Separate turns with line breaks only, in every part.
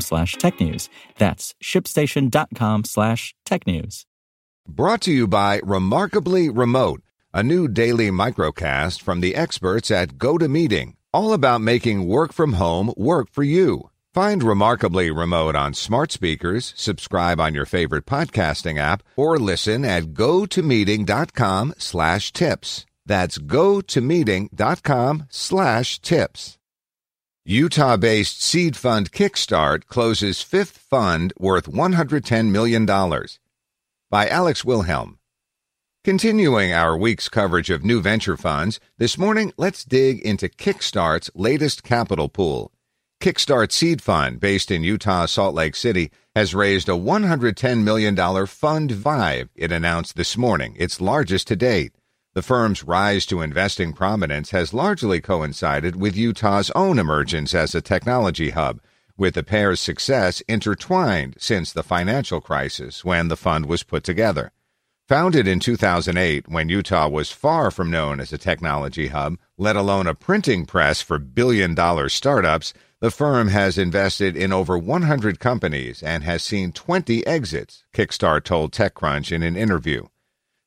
slash technews. That's shipstation.com slash technews.
Brought to you by Remarkably Remote, a new daily microcast from the experts at GoToMeeting, all about making work from home work for you. Find Remarkably Remote on smart speakers, subscribe on your favorite podcasting app, or listen at gotomeeting.com slash tips. That's gotomeeting.com slash tips. Utah based seed fund Kickstart closes fifth fund worth $110 million. By Alex Wilhelm. Continuing our week's coverage of new venture funds, this morning let's dig into Kickstart's latest capital pool. Kickstart Seed Fund, based in Utah, Salt Lake City, has raised a $110 million Fund V, it announced this morning, its largest to date. The firm's rise to investing prominence has largely coincided with Utah's own emergence as a technology hub, with the pair's success intertwined since the financial crisis when the fund was put together. Founded in 2008, when Utah was far from known as a technology hub, let alone a printing press for billion dollar startups, the firm has invested in over 100 companies and has seen 20 exits, Kickstart told TechCrunch in an interview.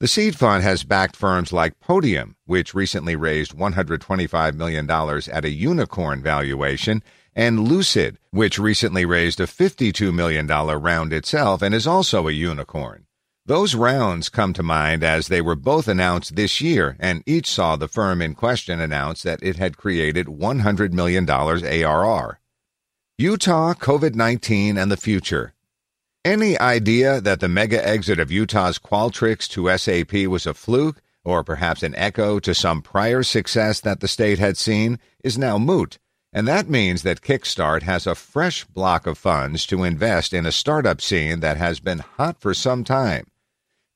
The seed fund has backed firms like Podium, which recently raised $125 million at a unicorn valuation, and Lucid, which recently raised a $52 million round itself and is also a unicorn. Those rounds come to mind as they were both announced this year, and each saw the firm in question announce that it had created $100 million ARR. Utah, COVID 19, and the future. Any idea that the mega exit of Utah's Qualtrics to SAP was a fluke, or perhaps an echo to some prior success that the state had seen, is now moot, and that means that Kickstart has a fresh block of funds to invest in a startup scene that has been hot for some time.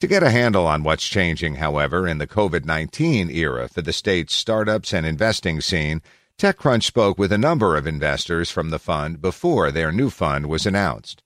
To get a handle on what's changing, however, in the COVID 19 era for the state's startups and investing scene, TechCrunch spoke with a number of investors from the fund before their new fund was announced.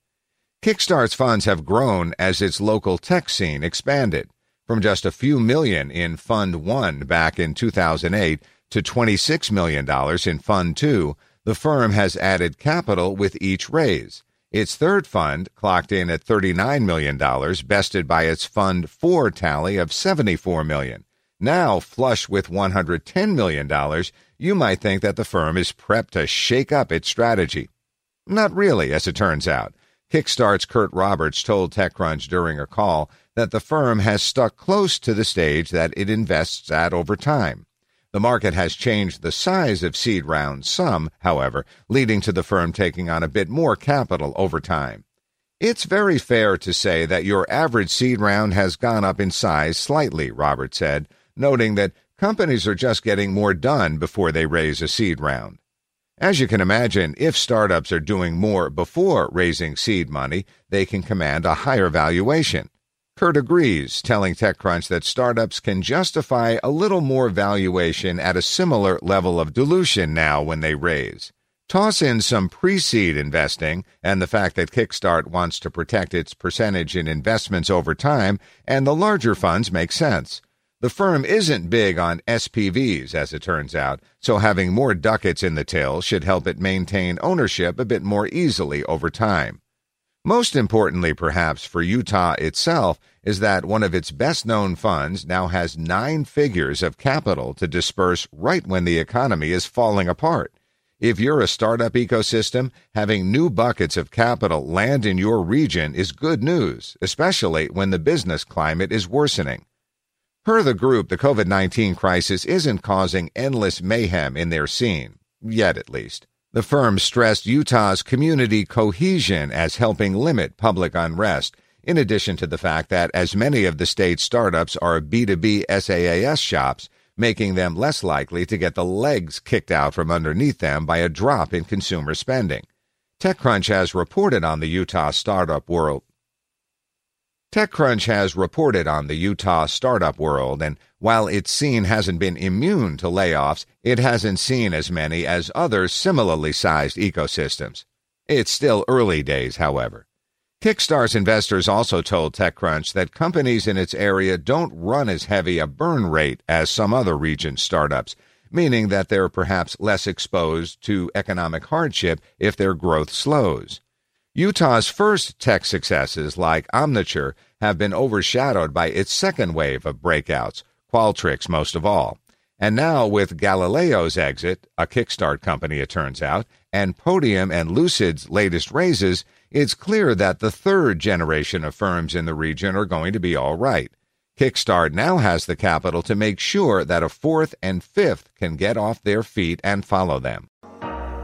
Kickstart's funds have grown as its local tech scene expanded, from just a few million in Fund 1 back in 2008 to $26 million in Fund 2. The firm has added capital with each raise. Its third fund clocked in at $39 million, bested by its Fund 4 tally of 74 million. Now, flush with $110 million, you might think that the firm is prepped to shake up its strategy. Not really, as it turns out. Kickstart's Kurt Roberts told TechCrunch during a call that the firm has stuck close to the stage that it invests at over time. The market has changed the size of seed rounds some, however, leading to the firm taking on a bit more capital over time. It's very fair to say that your average seed round has gone up in size slightly, Roberts said, noting that companies are just getting more done before they raise a seed round. As you can imagine, if startups are doing more before raising seed money, they can command a higher valuation. Kurt agrees, telling TechCrunch that startups can justify a little more valuation at a similar level of dilution now when they raise. Toss in some pre seed investing and the fact that Kickstart wants to protect its percentage in investments over time, and the larger funds make sense. The firm isn't big on SPVs, as it turns out, so having more ducats in the till should help it maintain ownership a bit more easily over time. Most importantly, perhaps, for Utah itself, is that one of its best known funds now has nine figures of capital to disperse right when the economy is falling apart. If you're a startup ecosystem, having new buckets of capital land in your region is good news, especially when the business climate is worsening. Per the group, the COVID 19 crisis isn't causing endless mayhem in their scene, yet at least. The firm stressed Utah's community cohesion as helping limit public unrest, in addition to the fact that as many of the state's startups are B2B SaaS shops, making them less likely to get the legs kicked out from underneath them by a drop in consumer spending. TechCrunch has reported on the Utah startup world. TechCrunch has reported on the Utah startup world, and while its scene hasn't been immune to layoffs, it hasn't seen as many as other similarly sized ecosystems. It's still early days, however. Kickstart's investors also told TechCrunch that companies in its area don't run as heavy a burn rate as some other region startups, meaning that they're perhaps less exposed to economic hardship if their growth slows. Utah's first tech successes, like Omniture, have been overshadowed by its second wave of breakouts, Qualtrics most of all. And now, with Galileo's exit, a Kickstart company it turns out, and Podium and Lucid's latest raises, it's clear that the third generation of firms in the region are going to be all right. Kickstart now has the capital to make sure that a fourth and fifth can get off their feet and follow them.